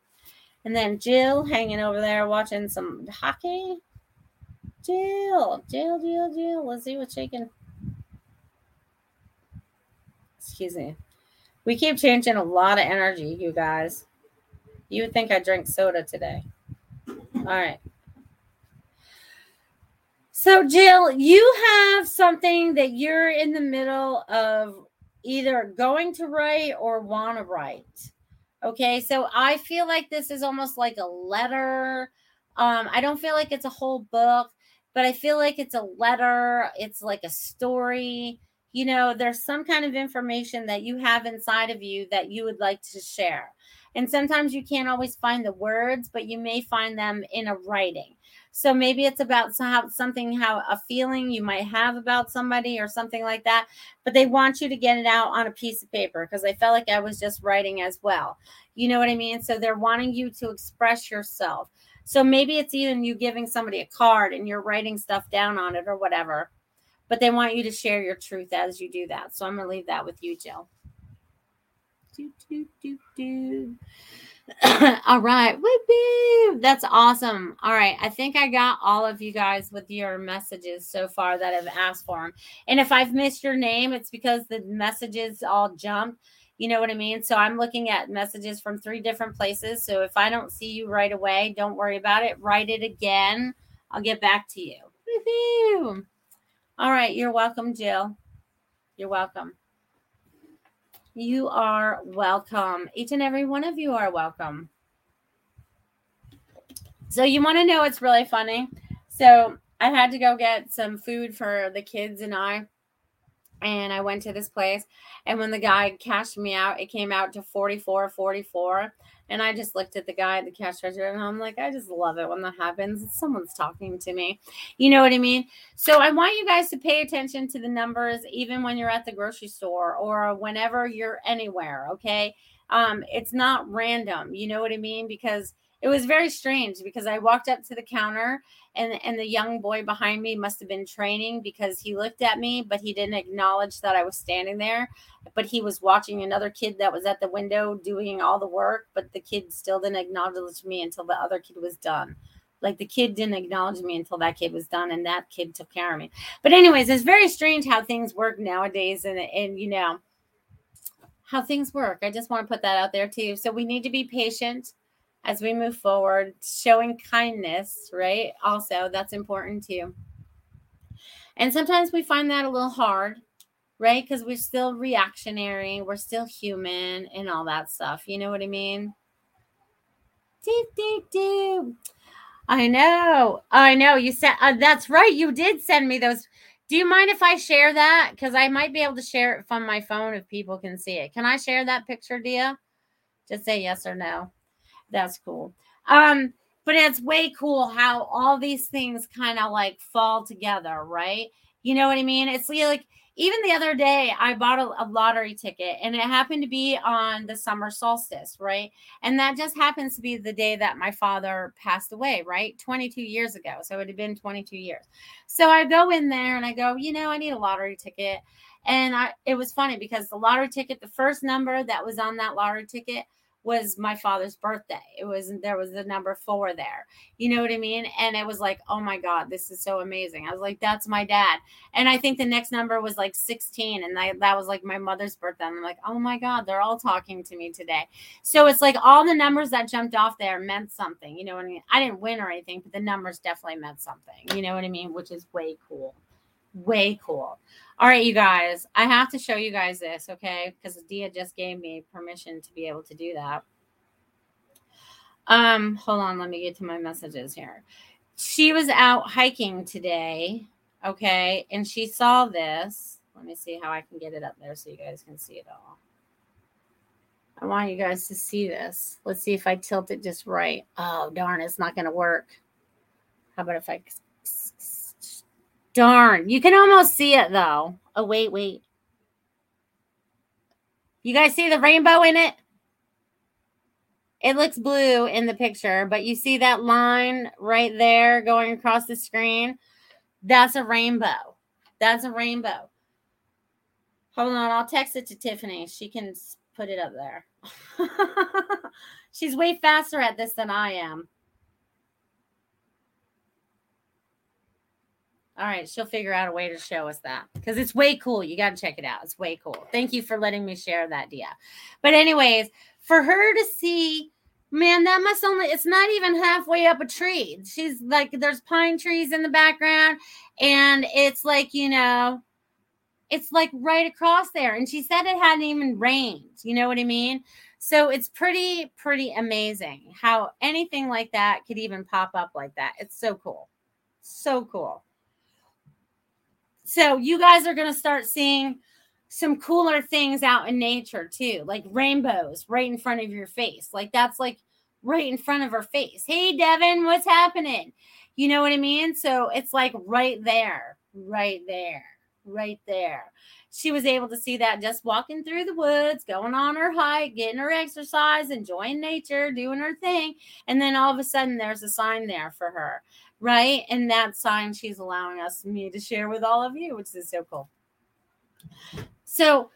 And then Jill hanging over there watching some hockey. Jill, Jill, Jill, Jill. Let's see what's shaking. Excuse me. We keep changing a lot of energy, you guys. You would think I drank soda today. All right. So, Jill, you have something that you're in the middle of either going to write or want to write. Okay, so I feel like this is almost like a letter. Um, I don't feel like it's a whole book, but I feel like it's a letter. It's like a story. You know, there's some kind of information that you have inside of you that you would like to share. And sometimes you can't always find the words, but you may find them in a writing. So maybe it's about something, how a feeling you might have about somebody or something like that. But they want you to get it out on a piece of paper because they felt like I was just writing as well. You know what I mean? So they're wanting you to express yourself. So maybe it's even you giving somebody a card and you're writing stuff down on it or whatever. but they want you to share your truth as you do that. So I'm going to leave that with you, Jill. Do, do, do, do. *coughs* all right. That's awesome. All right. I think I got all of you guys with your messages so far that have asked for them. And if I've missed your name, it's because the messages all jumped. You know what I mean? So I'm looking at messages from three different places. So if I don't see you right away, don't worry about it. Write it again. I'll get back to you. Woo-hoo. All right. You're welcome, Jill. You're welcome. You are welcome. Each and every one of you are welcome. So, you want to know what's really funny? So, I had to go get some food for the kids and I. And I went to this place. And when the guy cashed me out, it came out to 44 44 and I just looked at the guy at the cash register and I'm like, I just love it when that happens. Someone's talking to me. You know what I mean? So I want you guys to pay attention to the numbers, even when you're at the grocery store or whenever you're anywhere. Okay. Um, it's not random. You know what I mean? Because it was very strange because I walked up to the counter and and the young boy behind me must have been training because he looked at me but he didn't acknowledge that I was standing there. But he was watching another kid that was at the window doing all the work but the kid still didn't acknowledge me until the other kid was done. Like the kid didn't acknowledge me until that kid was done and that kid took care of me. But anyways it's very strange how things work nowadays and and you know how things work. I just want to put that out there too. So we need to be patient as we move forward, showing kindness, right? Also, that's important too. And sometimes we find that a little hard, right? Because we're still reactionary, we're still human, and all that stuff. You know what I mean? Deep, deep, deep. I know. I know. You said uh, that's right. You did send me those. Do you mind if I share that? Because I might be able to share it from my phone if people can see it. Can I share that picture, Dia? Just say yes or no that's cool. Um, but it's way cool how all these things kind of like fall together, right? You know what I mean? It's like even the other day I bought a, a, lottery ticket and it happened to be on the summer solstice, right? And that just happens to be the day that my father passed away, right? 22 years ago. So it had been 22 years. So I go in there and I go, you know, I need a lottery ticket. And I it was funny because the lottery ticket, the first number that was on that lottery ticket was my father's birthday. It was there was the number four there. You know what I mean? And it was like, oh my God, this is so amazing. I was like, that's my dad. And I think the next number was like 16. And I, that was like my mother's birthday. And I'm like, oh my God, they're all talking to me today. So it's like all the numbers that jumped off there meant something. You know what I mean? I didn't win or anything, but the numbers definitely meant something. You know what I mean? Which is way cool. Way cool. All right, you guys, I have to show you guys this, okay? Because Dia just gave me permission to be able to do that. Um, hold on, let me get to my messages here. She was out hiking today, okay, and she saw this. Let me see how I can get it up there so you guys can see it all. I want you guys to see this. Let's see if I tilt it just right. Oh, darn, it's not going to work. How about if I Darn. You can almost see it though. Oh, wait, wait. You guys see the rainbow in it? It looks blue in the picture, but you see that line right there going across the screen? That's a rainbow. That's a rainbow. Hold on, I'll text it to Tiffany. She can put it up there. *laughs* She's way faster at this than I am. All right, she'll figure out a way to show us that because it's way cool. You got to check it out. It's way cool. Thank you for letting me share that, Dia. But anyways, for her to see, man, that must only it's not even halfway up a tree. She's like there's pine trees in the background and it's like, you know, it's like right across there and she said it hadn't even rained. You know what I mean? So it's pretty pretty amazing how anything like that could even pop up like that. It's so cool. So cool. So you guys are going to start seeing some cooler things out in nature too, like rainbows right in front of your face. Like that's like right in front of her face. Hey, Devin, what's happening? You know what I mean? So it's like right there, right there, right there. She was able to see that just walking through the woods, going on her hike, getting her exercise, enjoying nature, doing her thing. And then all of a sudden, there's a sign there for her right? And that sign she's allowing us me to share with all of you, which is so cool. So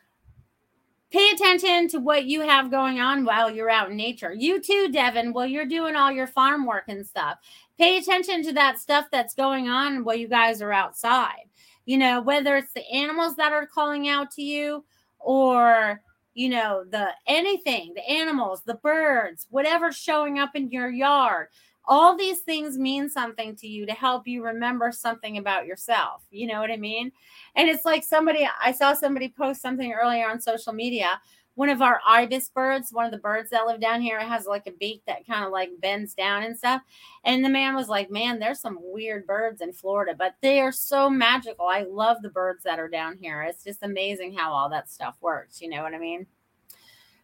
pay attention to what you have going on while you're out in nature. You too, Devin, while you're doing all your farm work and stuff. Pay attention to that stuff that's going on while you guys are outside. You know, whether it's the animals that are calling out to you or you know the anything the animals the birds whatever's showing up in your yard all these things mean something to you to help you remember something about yourself. You know what I mean? And it's like somebody, I saw somebody post something earlier on social media. One of our ibis birds, one of the birds that live down here, has like a beak that kind of like bends down and stuff. And the man was like, Man, there's some weird birds in Florida, but they are so magical. I love the birds that are down here. It's just amazing how all that stuff works. You know what I mean?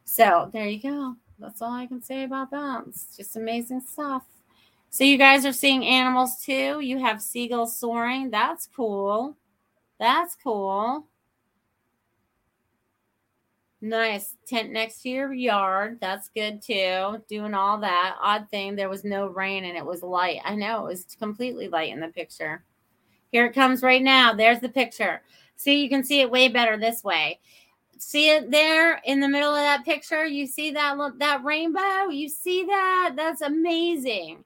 So there you go. That's all I can say about that. It's just amazing stuff. So you guys are seeing animals too. You have seagulls soaring. That's cool. That's cool. Nice. Tent next to your yard. That's good too. Doing all that. Odd thing, there was no rain and it was light. I know it was completely light in the picture. Here it comes right now. There's the picture. See, you can see it way better this way. See it there in the middle of that picture? You see that that rainbow? You see that? That's amazing.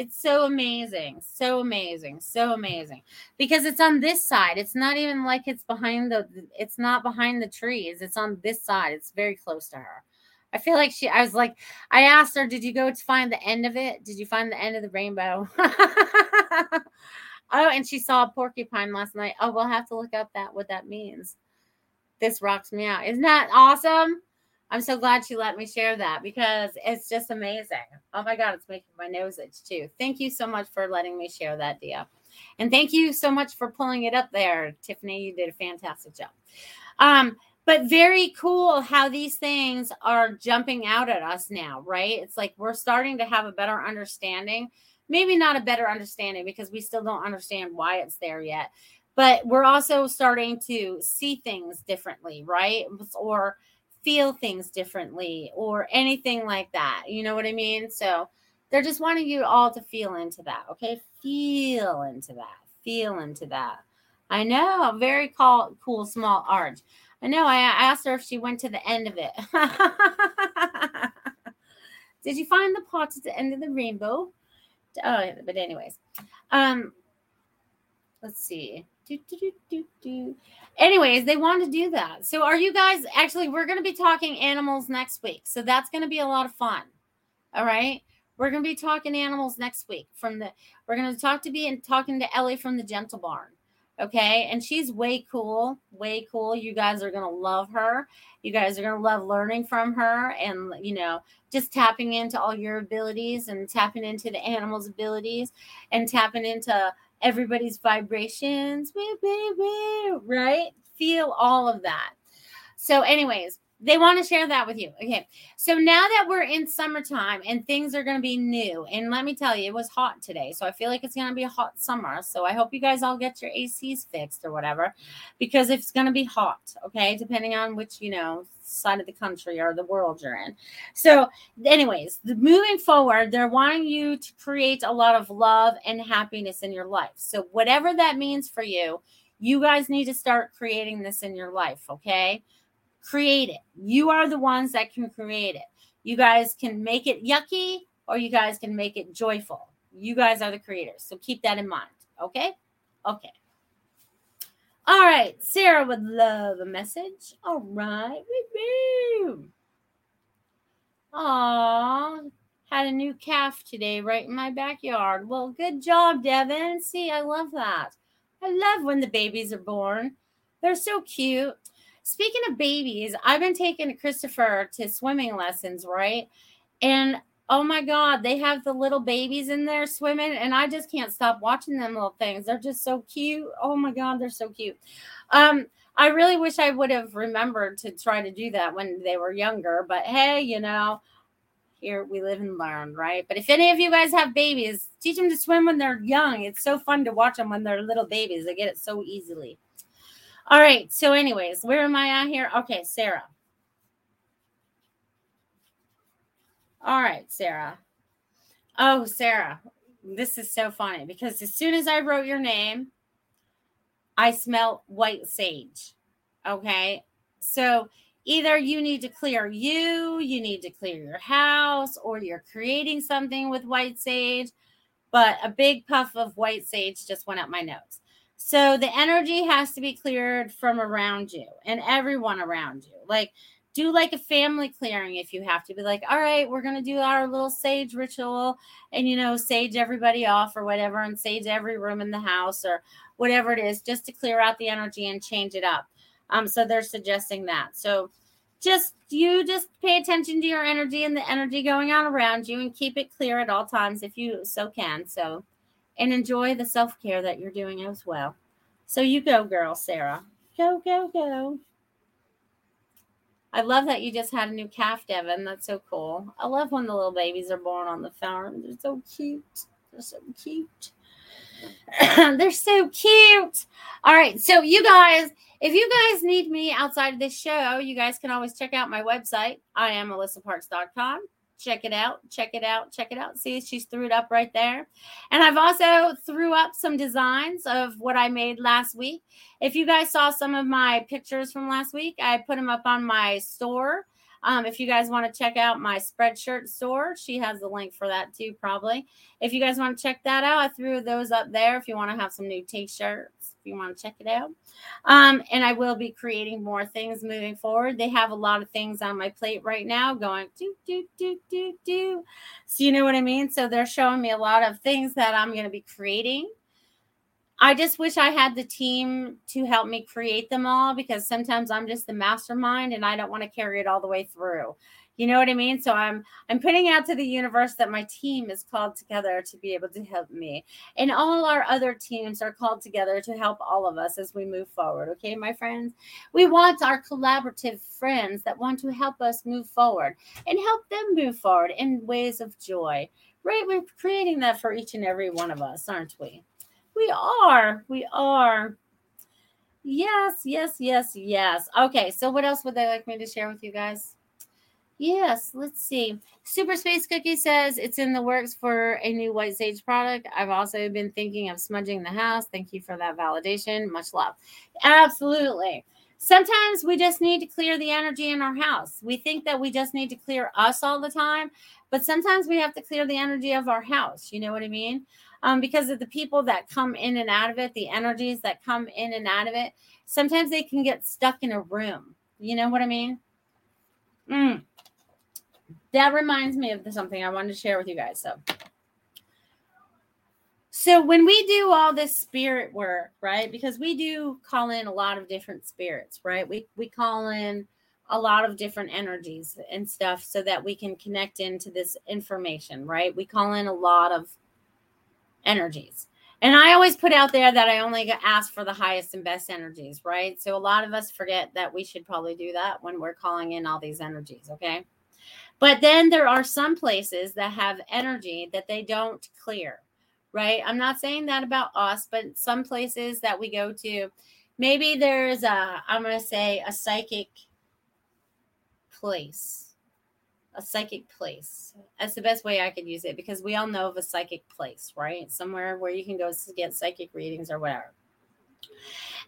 It's so amazing, so amazing, so amazing. Because it's on this side. It's not even like it's behind the it's not behind the trees. It's on this side. It's very close to her. I feel like she I was like I asked her, "Did you go to find the end of it? Did you find the end of the rainbow?" *laughs* oh, and she saw a porcupine last night. Oh, we'll have to look up that what that means. This rocks me out. Isn't that awesome? I'm so glad you let me share that because it's just amazing. Oh my God, it's making my nose itch too. Thank you so much for letting me share that, Dia. And thank you so much for pulling it up there, Tiffany. You did a fantastic job. Um, but very cool how these things are jumping out at us now, right? It's like we're starting to have a better understanding. Maybe not a better understanding because we still don't understand why it's there yet. But we're also starting to see things differently, right? Or feel things differently or anything like that. You know what I mean? So they're just wanting you all to feel into that. Okay. Feel into that. Feel into that. I know. Very cool, cool small arch. I know. I asked her if she went to the end of it. *laughs* Did you find the pot at the end of the rainbow? Oh, but anyways, um, let's see. Do, do, do, do, Anyways, they want to do that. So, are you guys actually? We're going to be talking animals next week. So, that's going to be a lot of fun. All right. We're going to be talking animals next week. From the, we're going to talk to be and talking to Ellie from the Gentle Barn. Okay. And she's way cool, way cool. You guys are going to love her. You guys are going to love learning from her and, you know, just tapping into all your abilities and tapping into the animals' abilities and tapping into everybody's vibrations, right? Feel all of that. So, anyways, they want to share that with you. Okay. So now that we're in summertime and things are going to be new, and let me tell you, it was hot today. So I feel like it's going to be a hot summer. So I hope you guys all get your ACs fixed or whatever because it's going to be hot. Okay. Depending on which, you know, side of the country or the world you're in. So, anyways, moving forward, they're wanting you to create a lot of love and happiness in your life. So, whatever that means for you, you guys need to start creating this in your life. Okay create it. You are the ones that can create it. You guys can make it yucky or you guys can make it joyful. You guys are the creators. So keep that in mind. Okay? Okay. All right. Sarah would love a message. All right. Aw, had a new calf today right in my backyard. Well, good job, Devin. See, I love that. I love when the babies are born. They're so cute. Speaking of babies, I've been taking Christopher to swimming lessons, right? And oh my God, they have the little babies in there swimming, and I just can't stop watching them little things. They're just so cute. Oh my God, they're so cute. Um, I really wish I would have remembered to try to do that when they were younger, but hey, you know, here we live and learn, right? But if any of you guys have babies, teach them to swim when they're young. It's so fun to watch them when they're little babies. They get it so easily. All right. So, anyways, where am I at here? Okay, Sarah. All right, Sarah. Oh, Sarah. this is so funny because as soon as I wrote your name, I smell white sage. Okay. So either you need to clear you, you need to clear your house, or you're creating something with white sage. But a big puff of white sage just went up my nose. So the energy has to be cleared from around you and everyone around you. Like, do like a family clearing if you have to be like, all right, we're going to do our little sage ritual and, you know, sage everybody off or whatever and sage every room in the house or whatever it is just to clear out the energy and change it up. Um, so they're suggesting that. So just you just pay attention to your energy and the energy going on around you and keep it clear at all times if you so can. So and enjoy the self-care that you're doing as well. So you go, girl, Sarah. Go, go, go. I love that you just had a new calf, Devin. That's so cool. I love when the little babies are born on the farm. They're so cute. They're so cute. *clears throat* They're so cute. All right. So, you guys, if you guys need me outside of this show, you guys can always check out my website. I am melissaparks.com. Check it out. Check it out. Check it out. See, she's threw it up right there. And I've also threw up some designs of what I made last week. If you guys saw some of my pictures from last week, I put them up on my store. Um, if you guys want to check out my spreadshirt store, she has the link for that too, probably. If you guys want to check that out, I threw those up there. If you want to have some new t-shirts, if you want to check it out. Um, and I will be creating more things moving forward. They have a lot of things on my plate right now going do, do, do, do, do. So you know what I mean? So they're showing me a lot of things that I'm going to be creating I just wish I had the team to help me create them all because sometimes I'm just the mastermind and I don't want to carry it all the way through. You know what I mean? So I'm I'm putting out to the universe that my team is called together to be able to help me. And all our other teams are called together to help all of us as we move forward. Okay, my friends? We want our collaborative friends that want to help us move forward and help them move forward in ways of joy. Right? We're creating that for each and every one of us, aren't we? We are. We are. Yes, yes, yes, yes. Okay, so what else would they like me to share with you guys? Yes, let's see. Super Space Cookie says it's in the works for a new White Sage product. I've also been thinking of smudging the house. Thank you for that validation. Much love. Absolutely. Sometimes we just need to clear the energy in our house. We think that we just need to clear us all the time, but sometimes we have to clear the energy of our house. You know what I mean? um, because of the people that come in and out of it, the energies that come in and out of it. Sometimes they can get stuck in a room. You know what I mean? Mm. That reminds me of something I wanted to share with you guys. So, so when we do all this spirit work, right? Because we do call in a lot of different spirits, right? We we call in a lot of different energies and stuff so that we can connect into this information, right? We call in a lot of energies. And I always put out there that I only ask for the highest and best energies, right? So a lot of us forget that we should probably do that when we're calling in all these energies, okay? But then there are some places that have energy that they don't clear, right? I'm not saying that about us, but some places that we go to, maybe there's a, I'm going to say a psychic place a psychic place. That's the best way I could use it because we all know of a psychic place, right? Somewhere where you can go to get psychic readings or whatever.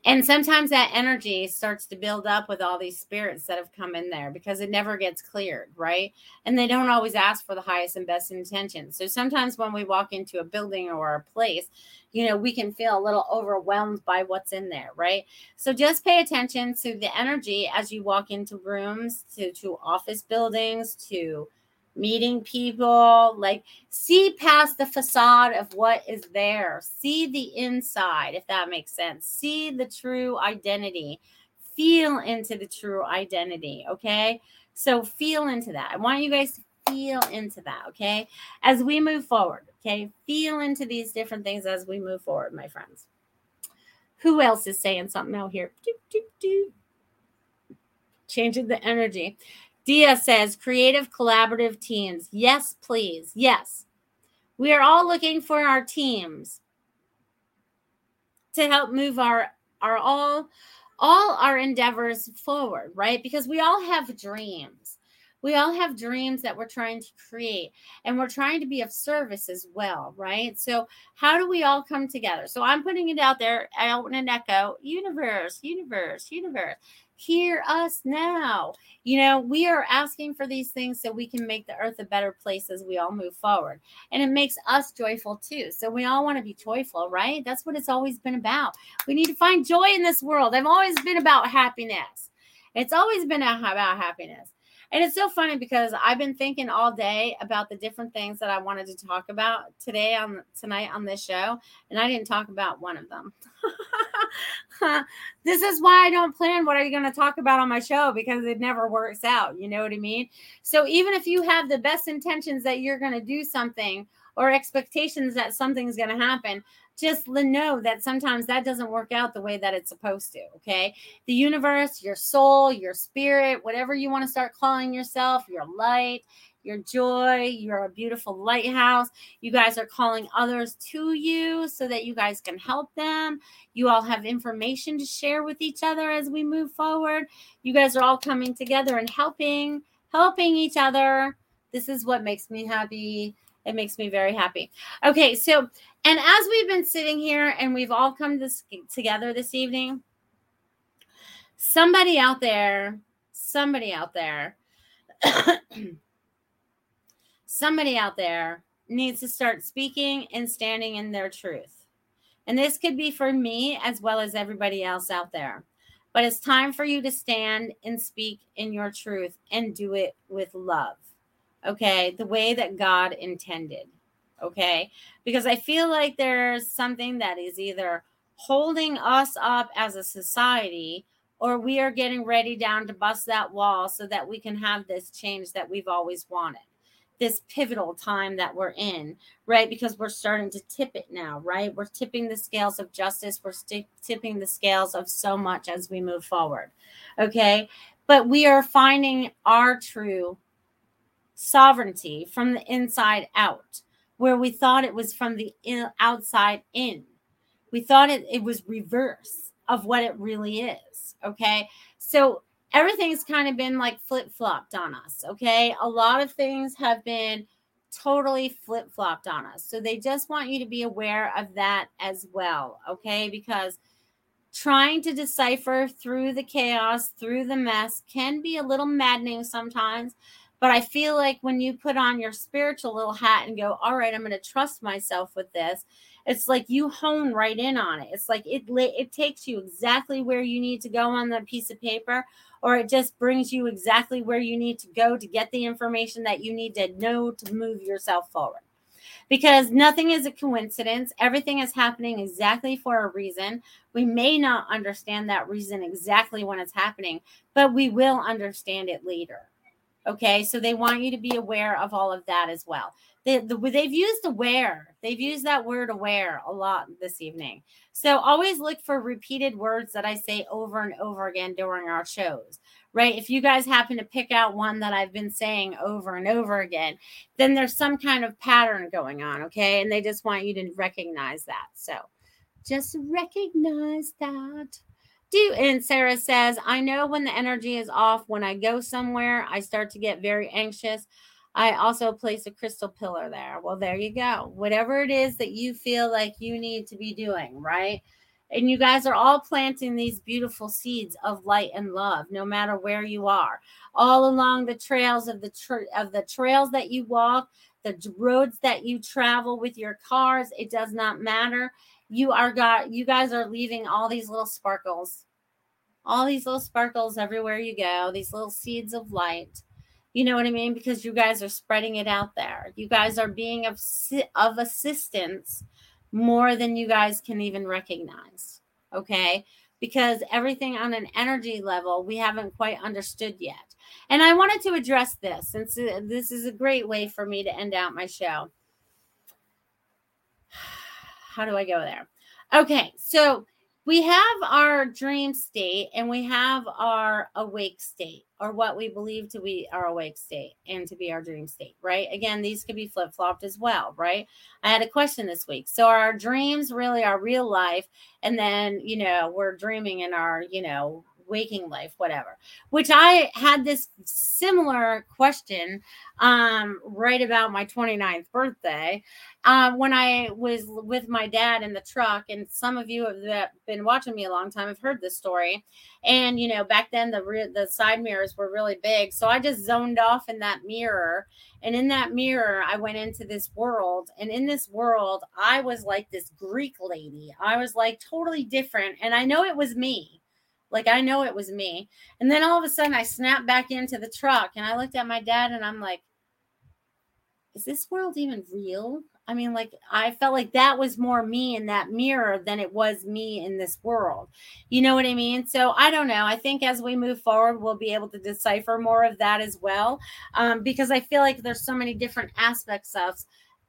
And sometimes that energy starts to build up with all these spirits that have come in there because it never gets cleared, right? And they don't always ask for the highest and best intentions. So sometimes when we walk into a building or a place, you know, we can feel a little overwhelmed by what's in there, right? So just pay attention to the energy as you walk into rooms, to, to office buildings, to meeting people like see past the facade of what is there. See the inside if that makes sense. See the true identity. Feel into the true identity okay? So feel into that. I want you guys to feel into that okay? As we move forward okay? Feel into these different things as we move forward my friends. Who else is saying something out here? Do, do, do. changing the energy Dia says creative collaborative teams. Yes, please. Yes. We are all looking for our teams to help move our our all all our endeavors forward, right? Because we all have dreams. We all have dreams that we're trying to create and we're trying to be of service as well, right? So, how do we all come together? So, I'm putting it out there out in an echo universe, universe, universe. Hear us now. You know, we are asking for these things so we can make the earth a better place as we all move forward. And it makes us joyful too. So we all want to be joyful, right? That's what it's always been about. We need to find joy in this world. I've always been about happiness. It's always been about happiness. And it's so funny because I've been thinking all day about the different things that I wanted to talk about today on tonight on this show, and I didn't talk about one of them. *laughs* this is why I don't plan what are you going to talk about on my show because it never works out. You know what I mean? So even if you have the best intentions that you're going to do something or expectations that something's going to happen, just know that sometimes that doesn't work out the way that it's supposed to. Okay. The universe, your soul, your spirit, whatever you want to start calling yourself, your light, your joy, you're a beautiful lighthouse. You guys are calling others to you so that you guys can help them. You all have information to share with each other as we move forward. You guys are all coming together and helping, helping each other. This is what makes me happy. It makes me very happy. Okay, so and as we've been sitting here and we've all come this, together this evening, somebody out there, somebody out there, *coughs* somebody out there needs to start speaking and standing in their truth. And this could be for me as well as everybody else out there. But it's time for you to stand and speak in your truth and do it with love. Okay. The way that God intended okay? Because I feel like there's something that is either holding us up as a society or we are getting ready down to bust that wall so that we can have this change that we've always wanted. This pivotal time that we're in, right? Because we're starting to tip it now, right? We're tipping the scales of justice. We're st- tipping the scales of so much as we move forward. Okay. But we are finding our true sovereignty from the inside out where we thought it was from the in, outside in. We thought it, it was reverse of what it really is. Okay. So everything's kind of been like flip flopped on us. Okay. A lot of things have been totally flip flopped on us. So they just want you to be aware of that as well. Okay. Because trying to decipher through the chaos, through the mess can be a little maddening sometimes. But I feel like when you put on your spiritual little hat and go, all right, I'm going to trust myself with this, it's like you hone right in on it. It's like it it takes you exactly where you need to go on that piece of paper, or it just brings you exactly where you need to go to get the information that you need to know to move yourself forward. Because nothing is a coincidence. Everything is happening exactly for a reason. We may not understand that reason exactly when it's happening, but we will understand it later. Okay, so they want you to be aware of all of that as well. The, they've used aware, they've used that word aware a lot this evening. So always look for repeated words that I say over and over again during our shows, right? If you guys happen to pick out one that I've been saying over and over again, then there's some kind of pattern going on, okay? And they just want you to recognize that. So just recognize that do and sarah says i know when the energy is off when i go somewhere i start to get very anxious. I also place a crystal pillar there. Well there you go. Whatever it is that you feel like you need to be doing right? And you guys are all planting these beautiful seeds of light and love no matter where you are. All along the trails of the tra- of the trails that you walk the roads that you travel with your cars it does not matter you are got you guys are leaving all these little sparkles. All these little sparkles everywhere you go these little seeds of light. You know what i mean? Because you guys are spreading it out there. You guys are being of of assistance more than you guys can even recognize okay? Because everything on an energy level we haven't quite understood yet. And i wanted to address this since uh, this is a great way for me to end out my show how do I go there? Okay, so we have our dream state and we have our awake state or what we believe to be our awake state and to be our dream state, right? Again, these could be flip flopped as well, right? I had a question this week. So, are our dreams really our real life? And then, you know, we're dreaming in our, you know, waking life, whatever. Which I had this similar question um, right about my 29th birthday uh, when I was with my dad in the truck. And some of you have been watching me a long time have heard this story. And you know, back then the re- the side mirrors were really big, so I just zoned off in that mirror. And in that mirror, I went into this world. And in this world, I was like this Greek lady. I was like totally different. And I know it was me. Like I know it was me. And then all of a sudden I snapped back into the truck and I looked at my dad and I'm like, is this world even real? I mean, like, I felt like that was more me in that mirror than it was me in this world. You know what I mean? So I don't know. I think as we move forward, we'll be able to decipher more of that as well, um, because I feel like there's so many different aspects of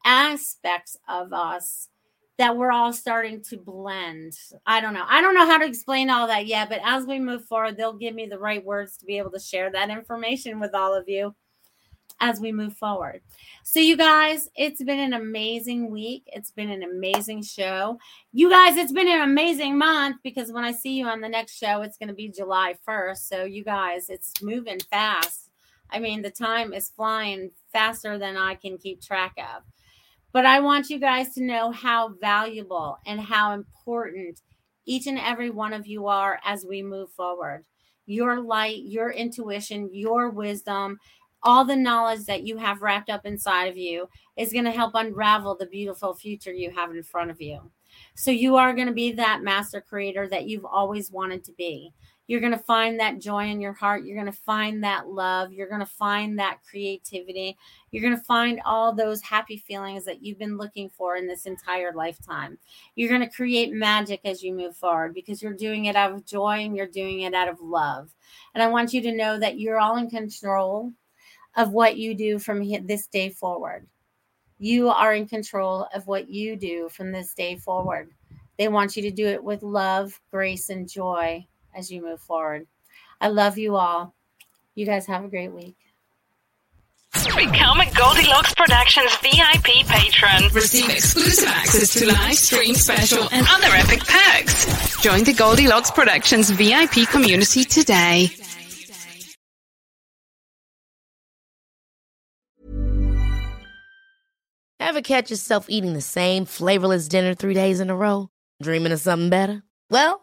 aspects of us that we're all starting to blend. I don't know. I don't know how to explain all that yet, but as we move forward, they'll give me the right words to be able to share that information with all of you as we move forward. So, you guys, it's been an amazing week. It's been an amazing show. You guys, it's been an amazing month because when I see you on the next show, it's going to be July 1st. So, you guys, it's moving fast. I mean, the time is flying faster than I can keep track of. But I want you guys to know how valuable and how important each and every one of you are as we move forward. Your light, your intuition, your wisdom, all the knowledge that you have wrapped up inside of you is going to help unravel the beautiful future you have in front of you. So you are going to be that master creator that you've always wanted to be. You're going to find that joy in your heart. You're going to find that love. You're going to find that creativity. You're going to find all those happy feelings that you've been looking for in this entire lifetime. You're going to create magic as you move forward because you're doing it out of joy and you're doing it out of love. And I want you to know that you're all in control of what you do from this day forward. You are in control of what you do from this day forward. They want you to do it with love, grace, and joy as you move forward. I love you all. You guys have a great week. Become a Goldilocks Productions VIP patron. Receive exclusive access to live stream special and other epic perks. Join the Goldilocks Productions VIP community today. Ever catch yourself eating the same flavorless dinner three days in a row? Dreaming of something better? Well,